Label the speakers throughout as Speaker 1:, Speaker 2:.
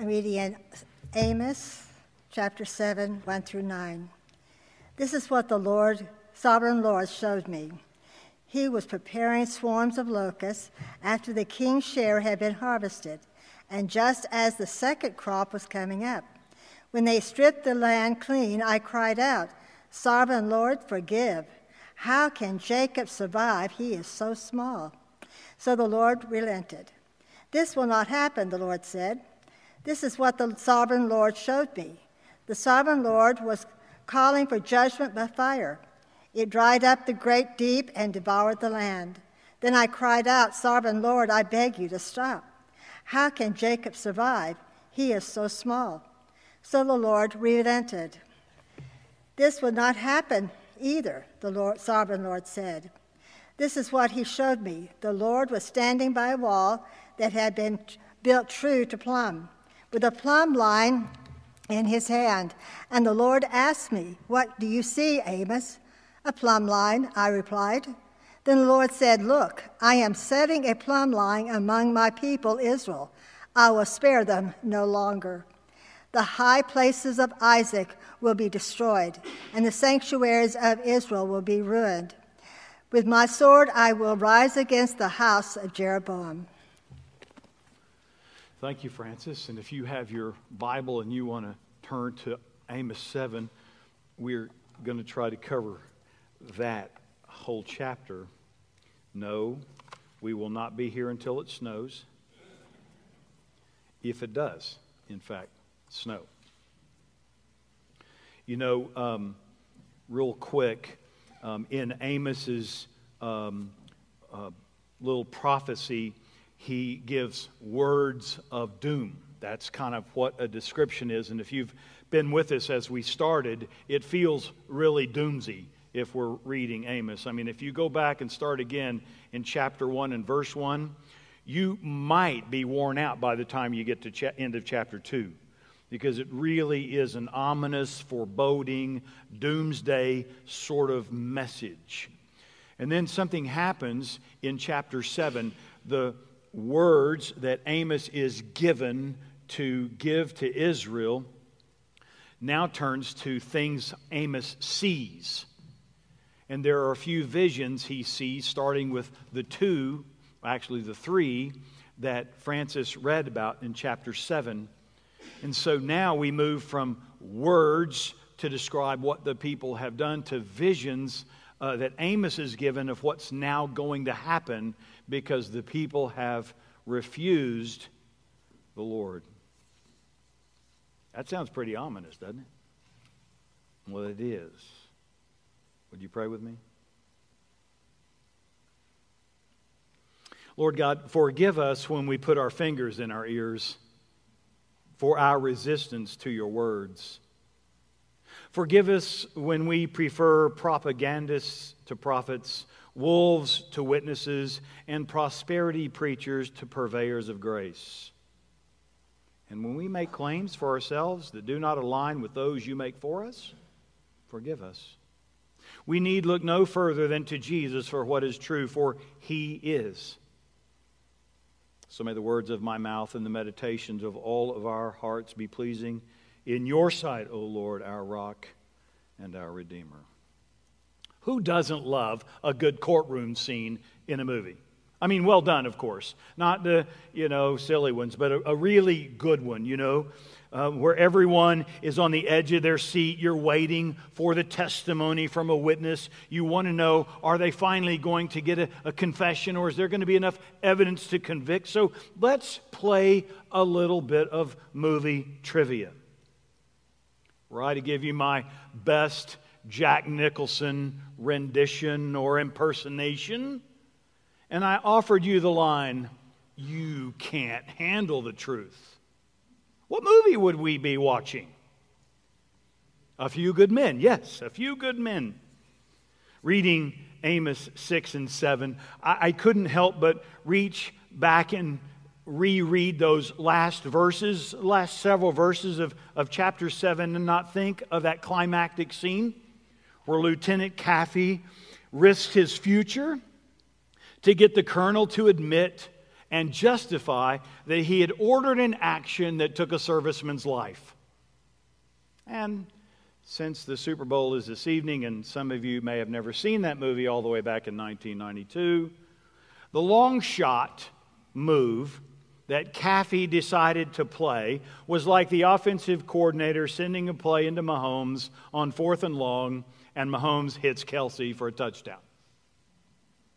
Speaker 1: I'm reading Amos chapter 7, 1 through 9. This is what the Lord, sovereign Lord, showed me. He was preparing swarms of locusts after the king's share had been harvested, and just as the second crop was coming up. When they stripped the land clean, I cried out, Sovereign Lord, forgive. How can Jacob survive? He is so small. So the Lord relented. This will not happen, the Lord said. This is what the sovereign Lord showed me. The sovereign Lord was calling for judgment by fire. It dried up the great deep and devoured the land. Then I cried out, Sovereign Lord, I beg you to stop. How can Jacob survive? He is so small. So the Lord relented. This would not happen either, the Lord, sovereign Lord said. This is what he showed me. The Lord was standing by a wall that had been built true to plumb, with a plumb line in his hand. And the Lord asked me, What do you see, Amos? A plumb line, I replied. Then the Lord said, Look, I am setting a plumb line among my people, Israel. I will spare them no longer. The high places of Isaac will be destroyed, and the sanctuaries of Israel will be ruined. With my sword I will rise against the house of Jeroboam.
Speaker 2: Thank you, Francis. And if you have your Bible and you want to turn to Amos 7, we're going to try to cover that whole chapter. No, we will not be here until it snows. If it does, in fact, snow. You know, um, real quick, um, in Amos's um, uh, little prophecy, he gives words of doom. That's kind of what a description is. And if you've been with us as we started, it feels really doomsy if we're reading Amos. I mean, if you go back and start again in chapter 1 and verse 1, you might be worn out by the time you get to cha- end of chapter 2 because it really is an ominous, foreboding, doomsday sort of message. And then something happens in chapter 7. The words that Amos is given to give to Israel now turns to things Amos sees. And there are a few visions he sees, starting with the two, actually the three, that Francis read about in chapter 7. And so now we move from words to describe what the people have done to visions uh, that Amos is given of what's now going to happen because the people have refused the Lord. That sounds pretty ominous, doesn't it? Well, it is. Would you pray with me? Lord God, forgive us when we put our fingers in our ears for our resistance to your words. Forgive us when we prefer propagandists to prophets, wolves to witnesses, and prosperity preachers to purveyors of grace. And when we make claims for ourselves that do not align with those you make for us, forgive us. We need look no further than to Jesus for what is true, for he is so may the words of my mouth and the meditations of all of our hearts be pleasing in your sight, O Lord, our rock and our Redeemer. Who doesn't love a good courtroom scene in a movie? I mean, well done, of course. Not the, you know, silly ones, but a, a really good one, you know uh, where everyone is on the edge of their seat. You're waiting for the testimony from a witness. You want to know are they finally going to get a, a confession or is there going to be enough evidence to convict? So let's play a little bit of movie trivia. Right, to give you my best Jack Nicholson rendition or impersonation. And I offered you the line, You can't handle the truth. What movie would we be watching? A Few Good Men. Yes, A Few Good Men. Reading Amos 6 and 7, I, I couldn't help but reach back and reread those last verses, last several verses of, of chapter 7, and not think of that climactic scene where Lieutenant Kaffee risked his future to get the colonel to admit and justify that he had ordered an action that took a serviceman's life. And since the Super Bowl is this evening, and some of you may have never seen that movie all the way back in 1992, the long shot move that Kaffee decided to play was like the offensive coordinator sending a play into Mahomes on fourth and long, and Mahomes hits Kelce for a touchdown.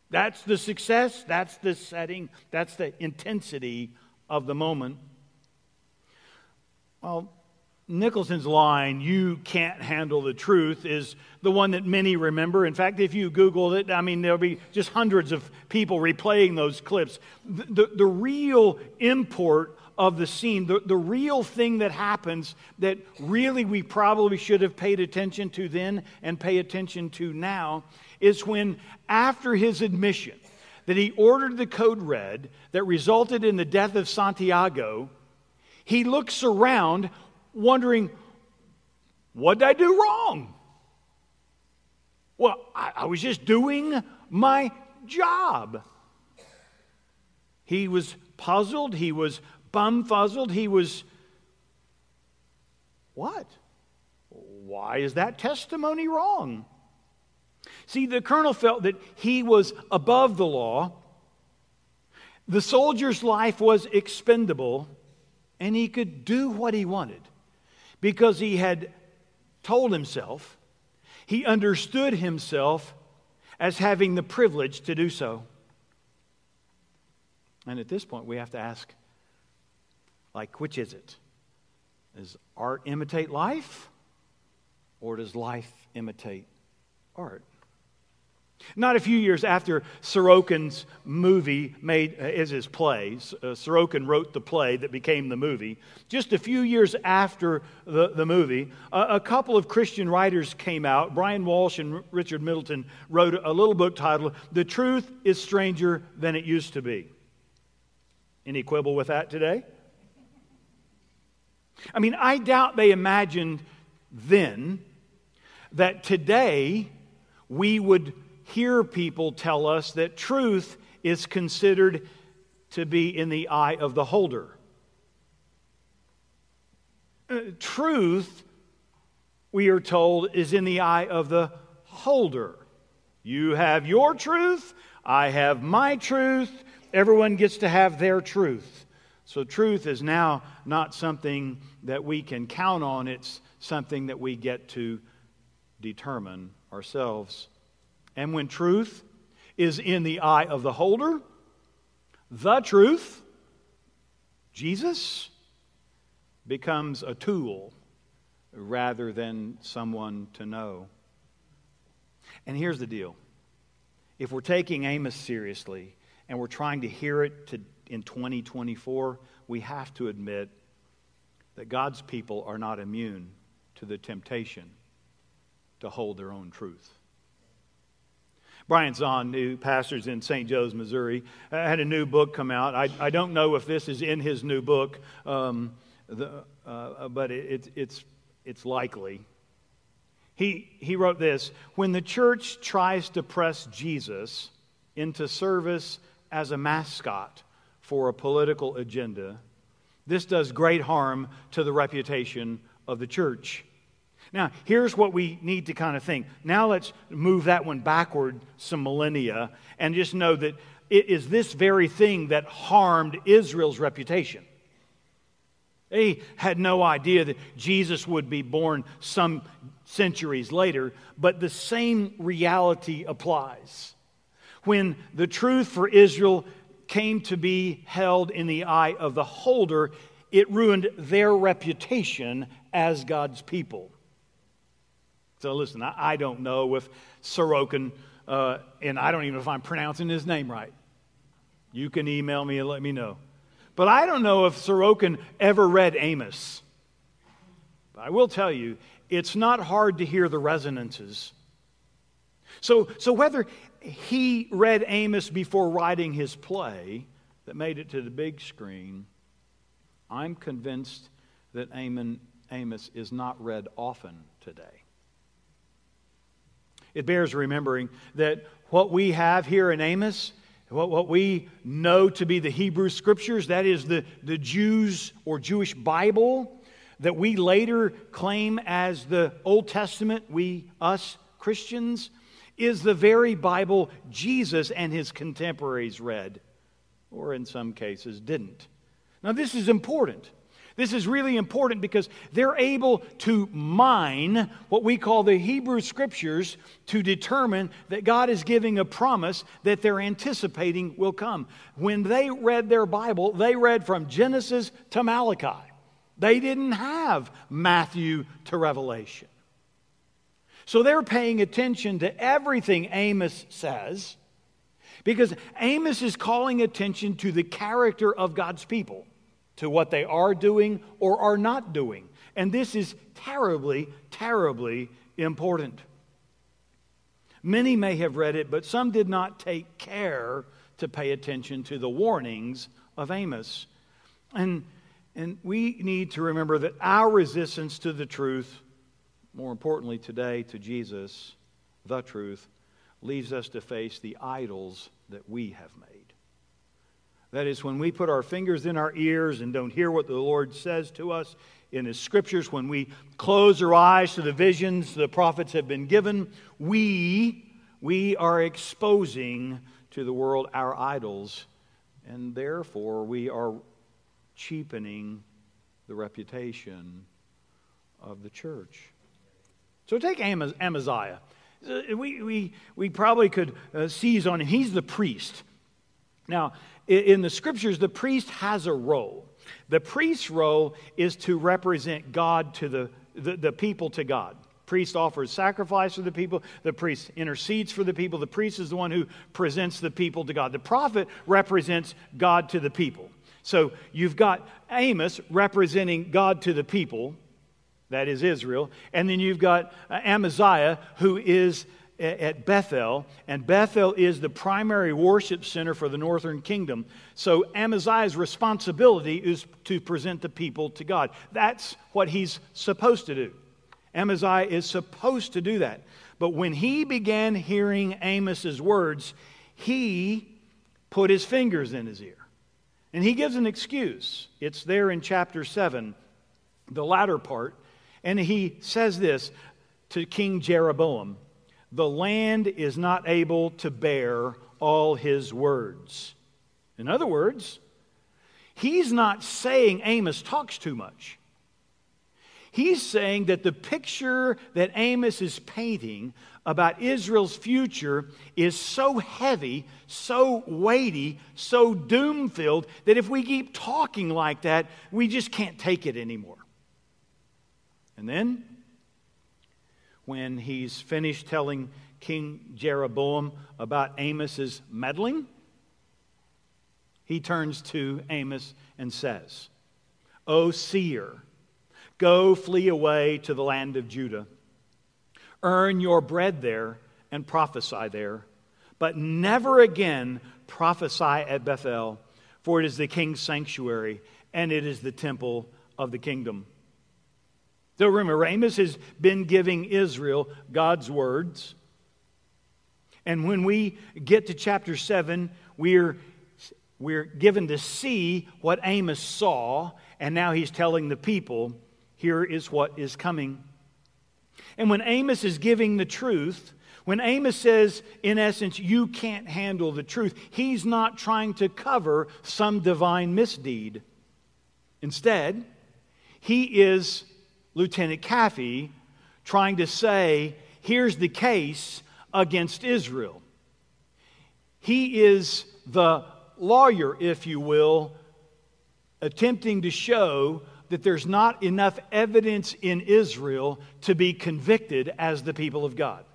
Speaker 2: That's the success, that's the setting, that's the intensity of the moment. Well, Nicholson's line, you can't handle the truth, is the one that many remember. In fact, if you Google it, I mean, there'll be just hundreds of people replaying those clips. The, the, the real import of the scene, the, the real thing that happens that really we probably should have paid attention to then and pay attention to now, is when, after his admission that he ordered the code red that resulted in the death of Santiago, he looks around wondering, what did I do wrong? Well, I, I was just doing my job. He was puzzled. He was bumfuzzled. He was, what? Why is that testimony wrong? See, the colonel felt that he was above the law. The soldier's life was expendable, and he could do what he wanted because he had told himself, he understood himself as having the privilege to do so. And at this point, we have to ask, like, which is it? Does art imitate life, or does life imitate art? Not a few years after Sorokin's movie made uh, is his play, uh, Sorokin wrote the play that became the movie. Just a few years after the, the movie, a, a couple of Christian writers came out. Brian Walsh and Richard Middleton wrote a little book titled "The Truth Is Stranger Than It Used to Be." Any quibble with that today? I mean, I doubt they imagined then that today we would hear people tell us that truth is considered to be in the eye of the holder. Uh, truth, we are told, is in the eye of the holder. You have your truth, I have my truth, everyone gets to have their truth. So, truth is now not something that we can count on, it's something that we get to determine ourselves. And when truth is in the eye of the holder, the truth, Jesus, becomes a tool rather than someone to know. And here's the deal if we're taking Amos seriously and we're trying to hear it to, in 2024, we have to admit that God's people are not immune to the temptation to hold their own truth. Brian Zahnd new pastors in St. Joe's, Missouri, uh, had a new book come out. I, I don't know if this is in his new book, um, the, uh, but it, it, it's, it's likely. He, he wrote this When the church tries to press Jesus into service as a mascot for a political agenda, this does great harm to the reputation of the church. Now, here's what we need to kind of think. Now, let's move that one backward some millennia and just know that it is this very thing that harmed Israel's reputation. They had no idea that Jesus would be born some centuries later, but the same reality applies. When the truth for Israel came to be held in the eye of the holder, it ruined their reputation as God's people. So listen, I, I don't know if Sorokin, uh, and I don't even know if I'm pronouncing his name right. You can email me and let me know. But I don't know if Sorokin ever read Amos. But I will tell you, it's not hard to hear the resonances. So, so whether he read Amos before writing his play that made it to the big screen, I'm convinced that Amos is not read often today. It bears remembering that what we have here in Amos what, what we know to be the Hebrew Scriptures, that is the, the Jews or Jewish Bible, that we later claim as the Old Testament, we, us Christians, is the very Bible Jesus and his contemporaries read, or in some cases didn't. Now, this is important. This is really important because they're able to mine what we call the Hebrew Scriptures to determine that God is giving a promise that they're anticipating will come. When they read their Bible, they read from Genesis to Malachi. They didn't have Matthew to Revelation. So they're paying attention to everything Amos says because Amos is calling attention to the character of God's people to what they are doing or are not doing. And this is terribly, terribly important. Many may have read it, but some did not take care to pay attention to the warnings of Amos. And, and we need to remember that our resistance to the truth, more importantly today to Jesus, the truth, leaves us to face the idols that we have made. That is, when we put our fingers in our ears and don't hear what the Lord says to us in His scriptures, when we close our eyes to the visions the prophets have been given, we, we are exposing to the world our idols, and therefore we are cheapening the reputation of the church. So take Amaziah. We, we, we probably could uh, seize on him. He's the priest. Now, in the scriptures, the priest has a role. The priest's role is to represent God to the, the, the people to God. Priest offers sacrifice for the people. The priest intercedes for the people. The priest is the one who presents the people to God. The prophet represents God to the people. So you've got Amos representing God to the people, that is Israel, and then you've got uh, Amaziah, who is at Bethel, and Bethel is the primary worship center for the northern kingdom. So Amaziah's responsibility is to present the people to God. That's what he's supposed to do. Amaziah is supposed to do that. But when he began hearing Amos's words, he put his fingers in his ear. And he gives an excuse. It's there in chapter 7, the latter part. And he says this to King Jeroboam the land is not able to bear all his words. In other words, he's not saying Amos talks too much. He's saying that the picture that Amos is painting about Israel's future is so heavy, so weighty, so doom filled that if we keep talking like that, we just can't take it anymore. And then when he's finished telling King Jeroboam about Amos's meddling, he turns to Amos and says, O seer, go flee away to the land of Judah. Earn your bread there and prophesy there, but never again prophesy at Bethel, for it is the king's sanctuary and it is the temple of the kingdom. So remember, Amos has been giving Israel God's words. And when we get to chapter 7, we're, we're given to see what Amos saw, and now he's telling the people, here is what is coming. And when Amos is giving the truth, when Amos says, in essence, you can't handle the truth, he's not trying to cover some divine misdeed. Instead, he is Lieutenant Kaffee trying to say, here's the case against Israel. He is the lawyer, if you will, attempting to show that there's not enough evidence in Israel to be convicted as the people of God.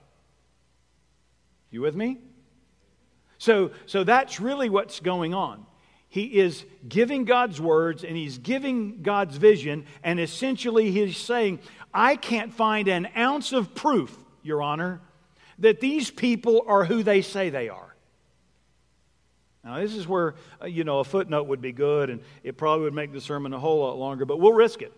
Speaker 2: You with me? So, so that's really what's going on. He is giving God's words and he's giving God's vision, and essentially he's saying, I can't find an ounce of proof, Your Honor, that these people are who they say they are. Now, this is where, uh, you know, a footnote would be good, and it probably would make the sermon a whole lot longer, but we'll risk it.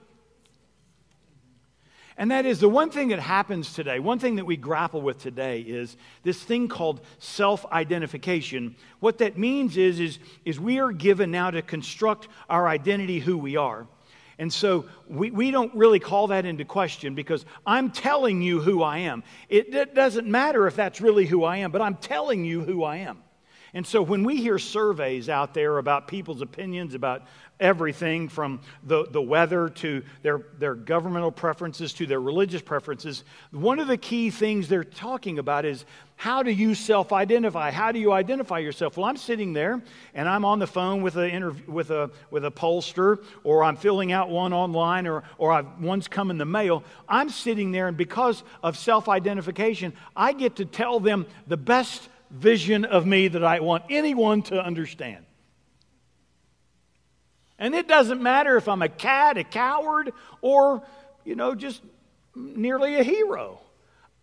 Speaker 2: And that is the one thing that happens today, one thing that we grapple with today is this thing called self identification. What that means is, is, is we are given now to construct our identity who we are. And so we, we don't really call that into question because I'm telling you who I am. It, it doesn't matter if that's really who I am, but I'm telling you who I am. And so when we hear surveys out there about people's opinions about everything from the, the weather to their, their governmental preferences to their religious preferences, one of the key things they're talking about is how do you self identify? How do you identify yourself? Well, I'm sitting there and I'm on the phone with a, interv- with a, with a pollster, or I'm filling out one online, or, or I've, one's come in the mail. I'm sitting there, and because of self identification, I get to tell them the best vision of me that I want anyone to understand. And it doesn't matter if I'm a cad, a coward, or, you know, just nearly a hero.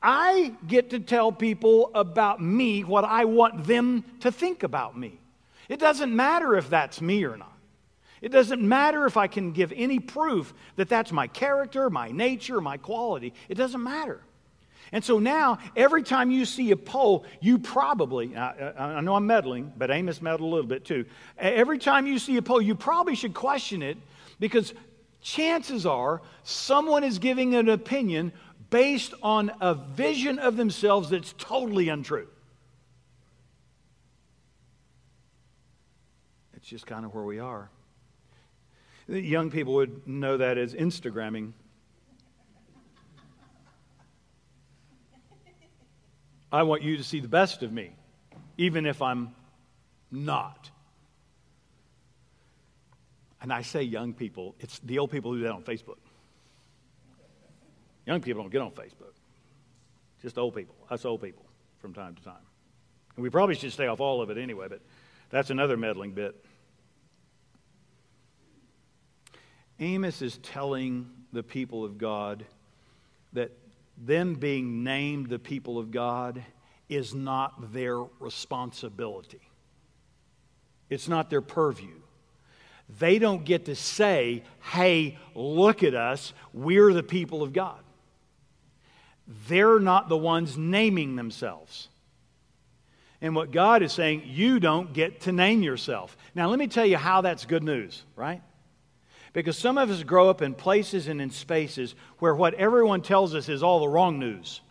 Speaker 2: I get to tell people about me what I want them to think about me. It doesn't matter if that's me or not. It doesn't matter if I can give any proof that that's my character, my nature, my quality. It doesn't matter. And so now, every time you see a poll, you probably, I, I, know I'm meddling, but Amos meddled a little bit too. Every time you see a poll, you probably should question it because chances are someone is giving an opinion based on a vision of themselves that's totally untrue. It's just kind of where we are. Young people would know that as Instagramming. I want you to see the best of me, even if I'm not. And I say young people, it's the old people who do that on Facebook. Young people don't get on Facebook. Just old people. Us old people from time to time. And we probably should stay off all of it anyway, but that's another meddling bit. Amos is telling the people of God that them being named the people of God is not their responsibility. It's not their purview. They don't get to say, hey, look at us, we're the people of God. They're not the ones naming themselves. And what God is saying, you don't get to name yourself. Now, let me tell you how that's good news, right? Because some of us grow up in places and in spaces where what everyone tells us is all the wrong news.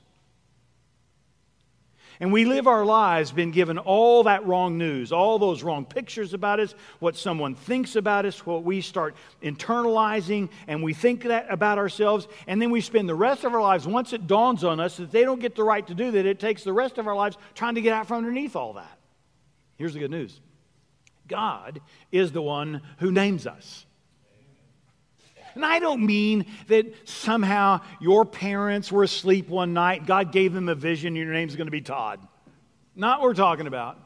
Speaker 2: And we live our lives being given all that wrong news, all those wrong pictures about us, what someone thinks about us, what we start internalizing, and we think that about ourselves. And then we spend the rest of our lives, once it dawns on us that they don't get the right to do that, it takes the rest of our lives trying to get out from underneath all that. Here's the good news God is the one who names us. And I don't mean that somehow your parents were asleep one night, God gave them a vision, your name's going to be Todd. Not what we're talking about.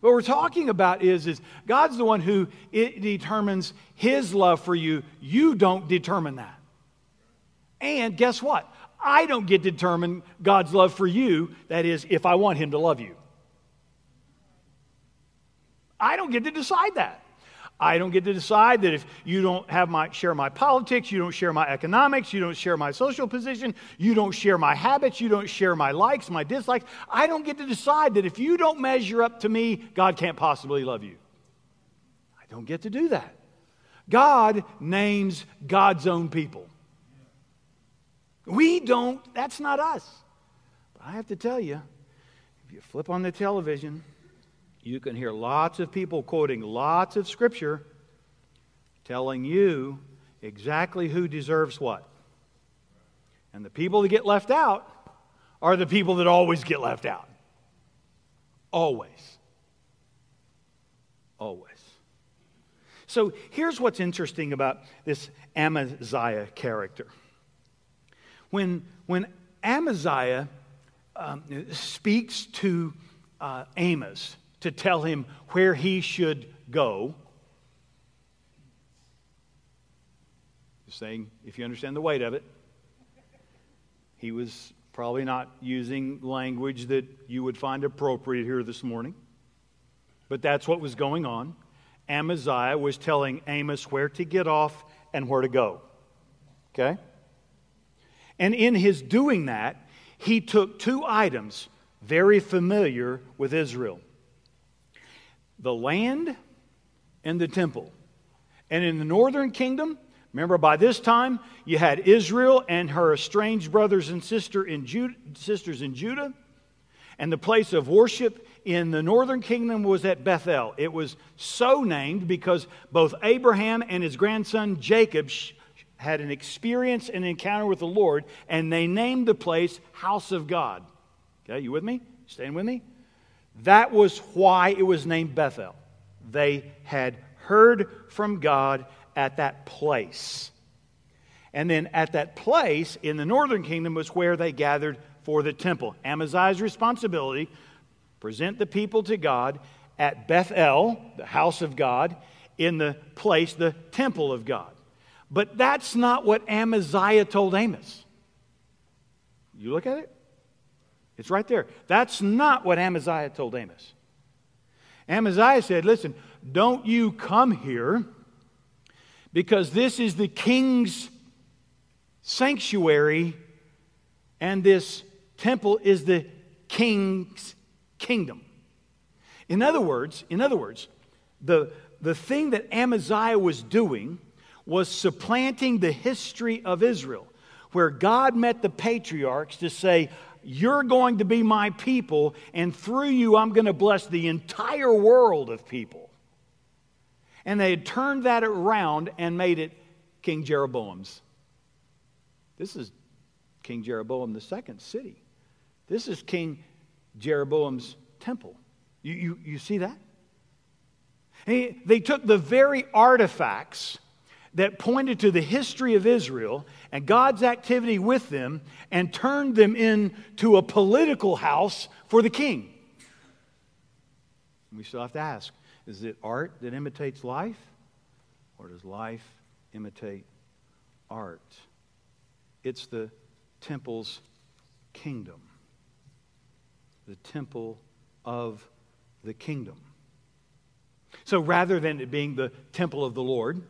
Speaker 2: What we're talking about is, is God's the one who it determines his love for you. You don't determine that. And guess what? I don't get to determine God's love for you. That is, if I want him to love you. I don't get to decide that. I don't get to decide that if you don't have my, share my politics, you don't share my economics, you don't share my social position, you don't share my habits, you don't share my likes, my dislikes. I don't get to decide that if you don't measure up to me, God can't possibly love you. I don't get to do that. God names God's own people. We don't, that's not us. But I have to tell you, if you flip on the television, you can hear lots of people quoting lots of scripture telling you exactly who deserves what. And the people that get left out are the people that always get left out. Always. Always. So here's what's interesting about this Amaziah character. When, when Amaziah um, speaks to uh, Amos, to tell him where he should go. Just saying, if you understand the weight of it, he was probably not using language that you would find appropriate here this morning. But that's what was going on. Amaziah was telling Amos where to get off and where to go. Okay? And in his doing that, he took two items very familiar with Israel the land and the temple. And in the northern kingdom, remember by this time, you had Israel and her estranged brothers and sister in Judah, sisters in Judah. And the place of worship in the northern kingdom was at Bethel. It was so named because both Abraham and his grandson Jacob had an experience and encounter with the Lord, and they named the place House of God. Okay, you with me? Staying with me? That was why it was named Bethel. They had heard from God at that place. And then at that place in the northern kingdom was where they gathered for the temple. Amaziah's responsibility present the people to God at Bethel, the house of God, in the place, the temple of God. But that's not what Amaziah told Amos. You look at it, it's right there. That's not what Amaziah told Amos. Amaziah said, Listen, don't you come here because this is the king's sanctuary and this temple is the king's kingdom. In other words, in other words, the, the thing that Amaziah was doing was supplanting the history of Israel, where God met the patriarchs to say, You're going to be my people, and through you, I'm going to bless the entire world of people. And they had turned that around and made it King Jeroboam's. This is King Jeroboam the second city. This is King Jeroboam's temple. You, you, you see that? He, they took the very artifacts that pointed to the history of Israel and God's activity with them and turned them into a political house for the king. We still have to ask is it art that imitates life, or does life imitate art? It's the temple's kingdom, the temple of the kingdom. So rather than it being the temple of the Lord,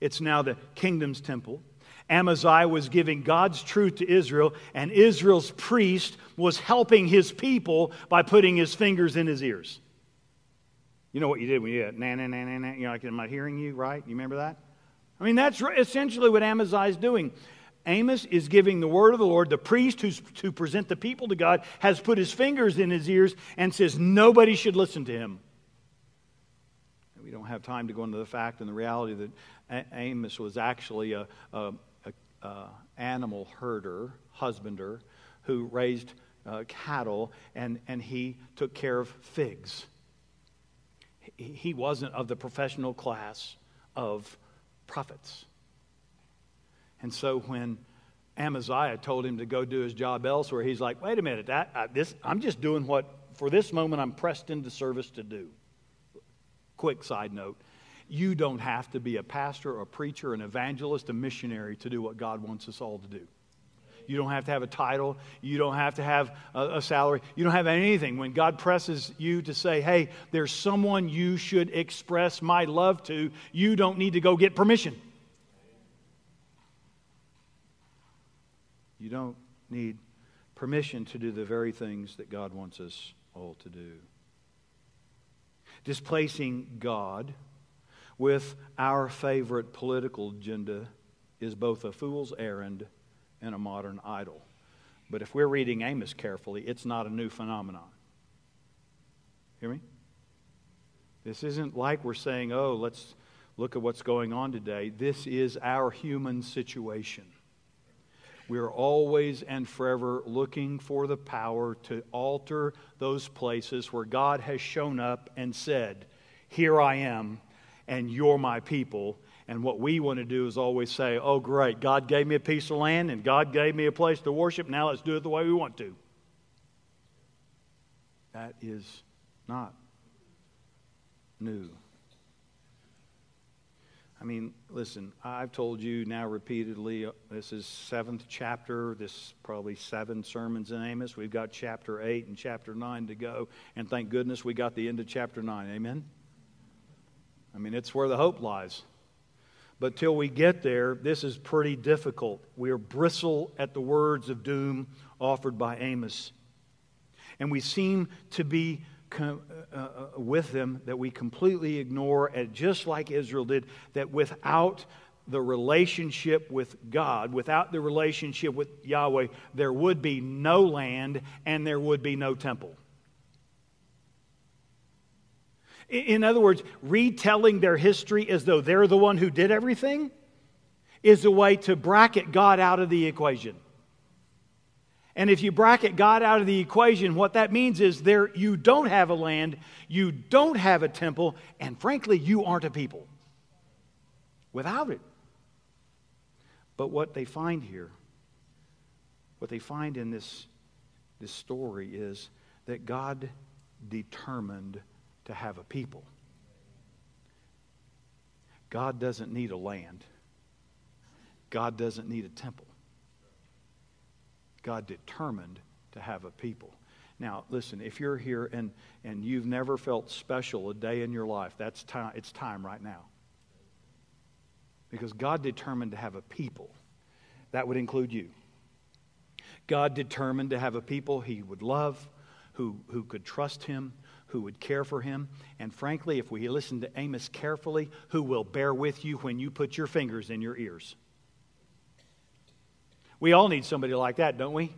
Speaker 2: it's now the kingdom's temple. Amaziah was giving God's truth to Israel, and Israel's priest was helping his people by putting his fingers in his ears. You know what you did when you had na na na na na. You know, like, am I hearing you right? You remember that? I mean, that's essentially what Amaziah is doing. Amos is giving the word of the Lord. The priest who's to present the people to God has put his fingers in his ears and says nobody should listen to him. We don't have time to go into the fact and the reality that Amos was actually a, a, a animal herder, husbander, who raised uh, cattle and, and he took care of figs he wasn't of the professional class of prophets. And so when Amaziah told him to go do his job elsewhere, he's like, wait a minute, that, I, this, I'm just doing what, for this moment, I'm pressed into service to do. Quick side note you don't have to be a pastor, a preacher, an evangelist, a missionary to do what God wants us all to do. You don't have to have a title. You don't have to have a, a, salary. You don't have anything. When God presses you to say, hey, there's someone you should express my love to, you don't need to go get permission. You don't need permission to do the very things that God wants us all to do. Displacing God with our favorite political agenda is both a fool's errand and a modern idol. But if we're reading Amos carefully, it's not a new phenomenon. Hear me? This isn't like we're saying, oh, let's look at what's going on today. This is our human situation. We are always and forever looking for the power to alter those places where God has shown up and said, Here I am, and you're my people, and what we want to do is always say, oh, great, God gave me a piece of land and God gave me a place to worship. Now let's do it the way we want to. That is not new. I mean, listen, I've told you now repeatedly, uh, this is seventh chapter, this probably seven sermons in Amos. We've got chapter eight and chapter nine to go, and thank goodness we got the end of chapter nine. Amen? I mean, it's where the hope lies. But till we get there, this is pretty difficult. We are bristle at the words of doom offered by Amos. And we seem to be uh, uh, with them that we completely ignore, and just like Israel did, that without the relationship with God, without the relationship with Yahweh, there would be no land and there would be no temple. In other words, retelling their history as though they're the one who did everything is a way to bracket God out of the equation. And if you bracket God out of the equation, what that means is there you don't have a land, you don't have a temple, and frankly, you aren't a people without it. But what they find here, what they find in this, this story is that God determined to have a people. God doesn't need a land. God doesn't need a temple. God determined to have a people. Now, listen, if you're here and, and you've never felt special a day in your life, that's time, it's time right now. Because God determined to have a people. That would include you. God determined to have a people he would love, who, who could trust him, who would care for him, and frankly, if we listen to Amos carefully, who will bear with you when you put your fingers in your ears. We all need somebody like that, don't we?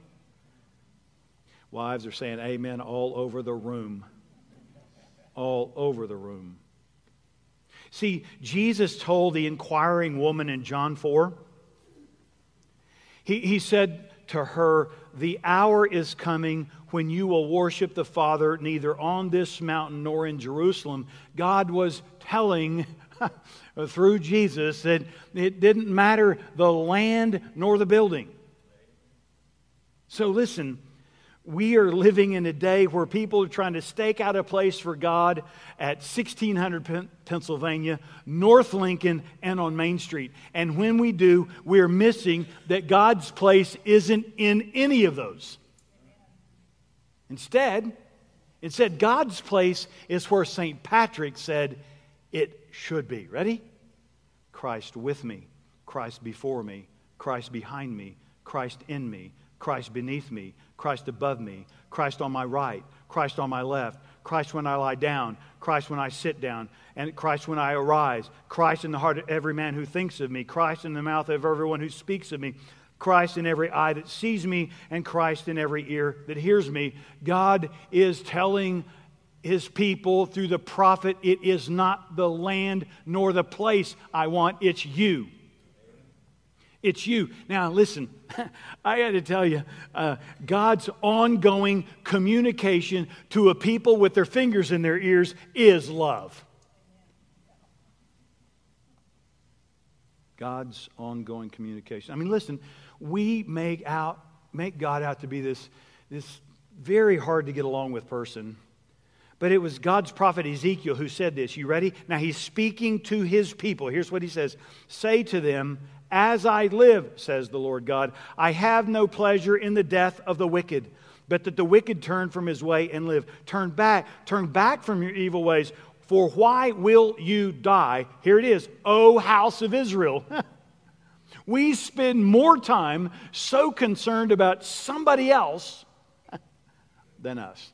Speaker 2: Wives are saying amen all over the room. All over the room. See, Jesus told the inquiring woman in John 4, he, he said to her, The hour is coming when you will worship the Father neither on this mountain nor in Jerusalem. God was telling through Jesus that it didn't matter the land nor the building. So listen, we are living in a day where people are trying to stake out a place for God at 1600 Pennsylvania, North Lincoln, and on Main Street. And when we do, we're missing that God's place isn't in any of those. Instead, instead God's place is where St. Patrick said it should be. Ready? Christ with me, Christ before me, Christ behind me, Christ in me, Christ beneath me, Christ above me, Christ on my right, Christ on my left, Christ when I lie down, Christ when I sit down, and Christ when I arise, Christ in the heart of every man who thinks of me, Christ in the mouth of everyone who speaks of me, Christ in every eye that sees me, and Christ in every ear that hears me. God is telling his people through the prophet, it is not the land nor the place I want, it's you. It's you. Now, listen, I got to tell you, uh, God's ongoing communication to a people with their fingers in their ears is love. God's ongoing communication. I mean, listen, we make out make God out to be this, this very hard to get along with person. But it was God's prophet Ezekiel who said this. You ready? Now he's speaking to his people. Here's what he says Say to them, As I live, says the Lord God, I have no pleasure in the death of the wicked, but that the wicked turn from his way and live. Turn back, turn back from your evil ways. For why will you die? Here it is, O house of Israel. We spend more time so concerned about somebody else than us.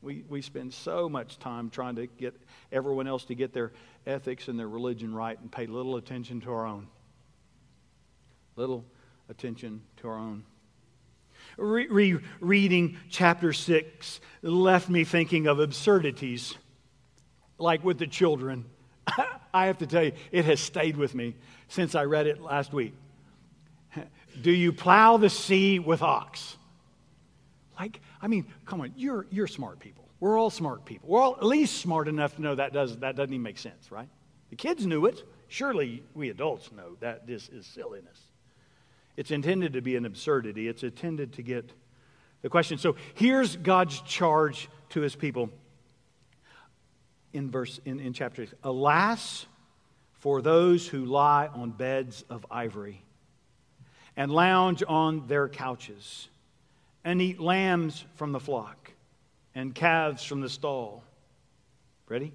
Speaker 2: We, we spend so much time trying to get everyone else to get their ethics and their religion right and pay little attention to our own. Little attention to our own. Re- reading chapter 6 left me thinking of absurdities, like with the children. I have to tell you, it has stayed with me since I read it last week. Do you plow the sea with ox? Like, I mean, come on, you're, you're smart people. We're all smart people. We're all at least smart enough to know that, does, that doesn't even make sense, right? The kids knew it. Surely we adults know that this is silliness. It's intended to be an absurdity, it's intended to get the question. So here's God's charge to his people in verse in, in chapter 6. Alas for those who lie on beds of ivory and lounge on their couches and eat lambs from the flock and calves from the stall. Ready?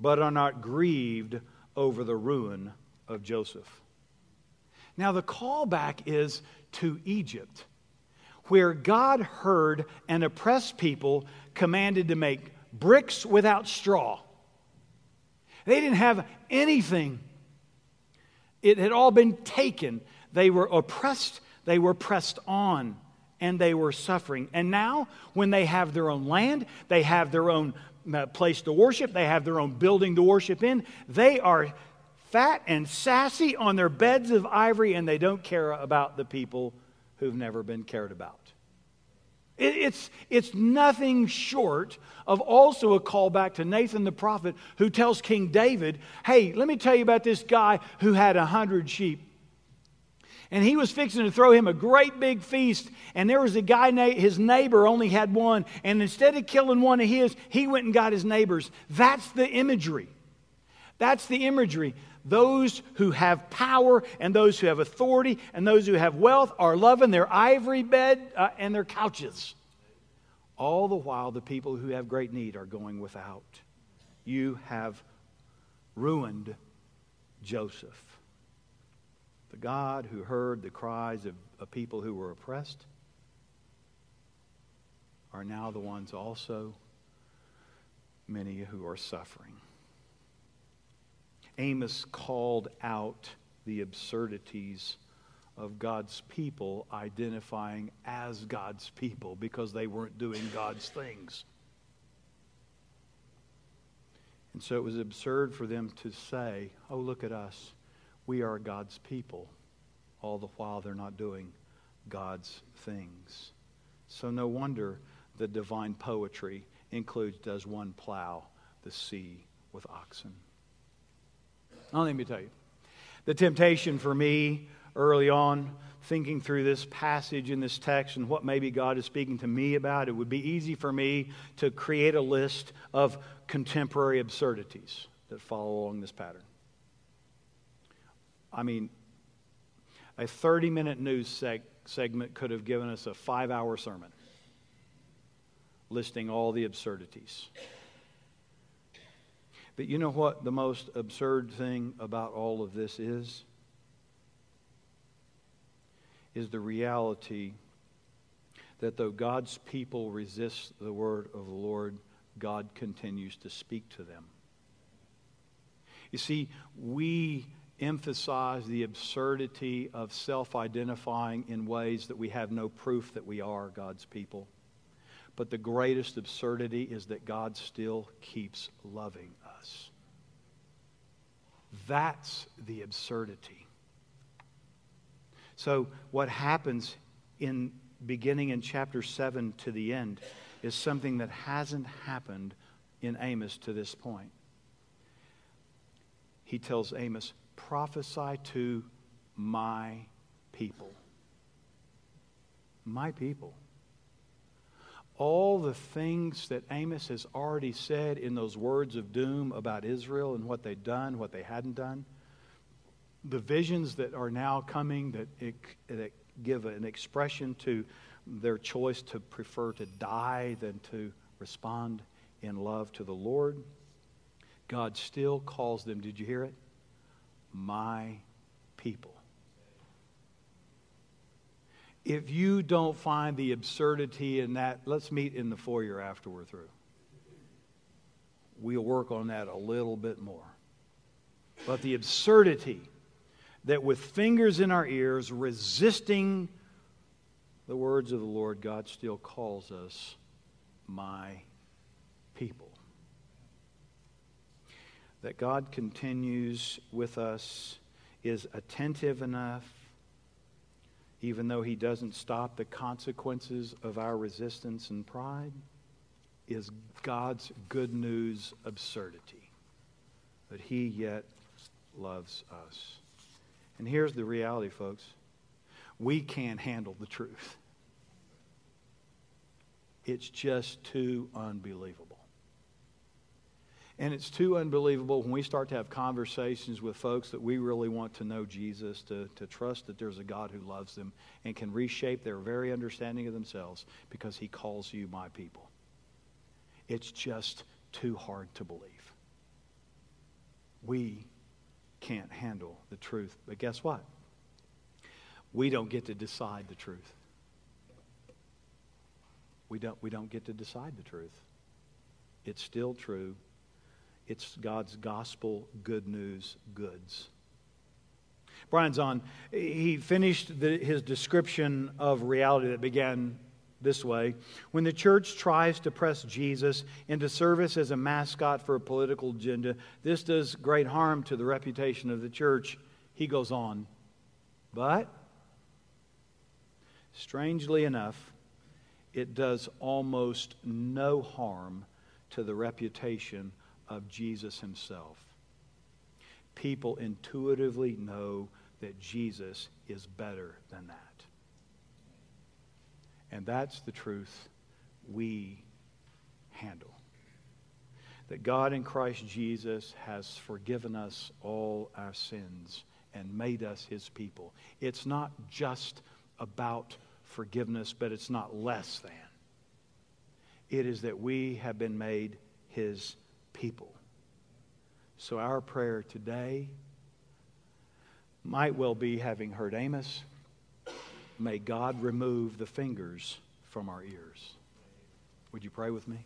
Speaker 2: But are not grieved over the ruin of Joseph. Now, the callback is to Egypt, where God heard an oppressed people commanded to make bricks without straw. They didn't have anything, it had all been taken. They were oppressed, they were pressed on, and they were suffering. And now, when they have their own land, they have their own uh, place to worship, they have their own building to worship in, they are fat and sassy on their beds of ivory, and they don't care about the people who've never been cared about. It's, it's nothing short of also a callback to Nathan the prophet who tells King David, Hey, let me tell you about this guy who had a hundred sheep. And he was fixing to throw him a great big feast. And there was a guy, his neighbor only had one. And instead of killing one of his, he went and got his neighbor's. That's the imagery. That's the imagery. Those who have power and those who have authority and those who have wealth are loving their ivory bed uh, and their couches. All the while, the people who have great need are going without. You have ruined Joseph. The God who heard the cries of, of people who were oppressed are now the ones also, many who are suffering. Amos called out the absurdities of God's people identifying as God's people because they weren't doing God's things. And so it was absurd for them to say, Oh, look at us. We are God's people, all the while they're not doing God's things. So no wonder the divine poetry includes Does one plow the sea with oxen? Now, let me tell you. The temptation for me early on, thinking through this passage in this text and what maybe God is speaking to me about, it would be easy for me to create a list of contemporary absurdities that follow along this pattern. I mean, a 30 minute news seg- segment could have given us a five hour sermon listing all the absurdities. But you know what the most absurd thing about all of this is? Is the reality that though God's people resist the word of the Lord, God continues to speak to them. You see, we emphasize the absurdity of self identifying in ways that we have no proof that we are God's people. But the greatest absurdity is that God still keeps loving us. That's the absurdity. So, what happens in beginning in chapter 7 to the end is something that hasn't happened in Amos to this point. He tells Amos, prophesy to my people. My people all the things that Amos has already said in those words of doom about Israel and what they'd done, what they hadn't done, the visions that are now coming that, that give an expression to their choice to prefer to die than to respond in love to the Lord, God still calls them, did you hear it? My people if you don't find the absurdity in that, let's meet in the foyer after we're through. We'll work on that a little bit more. But the absurdity that with fingers in our ears, resisting the words of the Lord, God still calls us my people. That God continues with us is attentive enough even though he doesn't stop the consequences of our resistance and pride, is God's good news absurdity. That he yet loves us. And here's the reality, folks we can't handle the truth. It's just too unbelievable. And it's too unbelievable when we start to have conversations with folks that we really want to know Jesus, to, to trust that there's a God who loves them and can reshape their very understanding of themselves because he calls you my people. It's just too hard to believe. We can't handle the truth. But guess what? We don't get to decide the truth. We don't, we don't get to decide the truth. It's still true. It's God's gospel good news goods. Brian Zahnd. He finished the, his description of reality that began this way When the church tries to press Jesus into service as a mascot for a political agenda, this does great harm to the reputation of the church. He goes on. But, strangely enough, it does almost no harm to the reputation of Jesus himself. People intuitively know that Jesus is better than that. And that's the truth we handle. That God in Christ Jesus has forgiven us all our sins and made us his people. It's not just about forgiveness, but it's not less than. It is that we have been made his people. So our prayer today might well be having heard Amos. May God remove the fingers from our ears. Would you pray with me?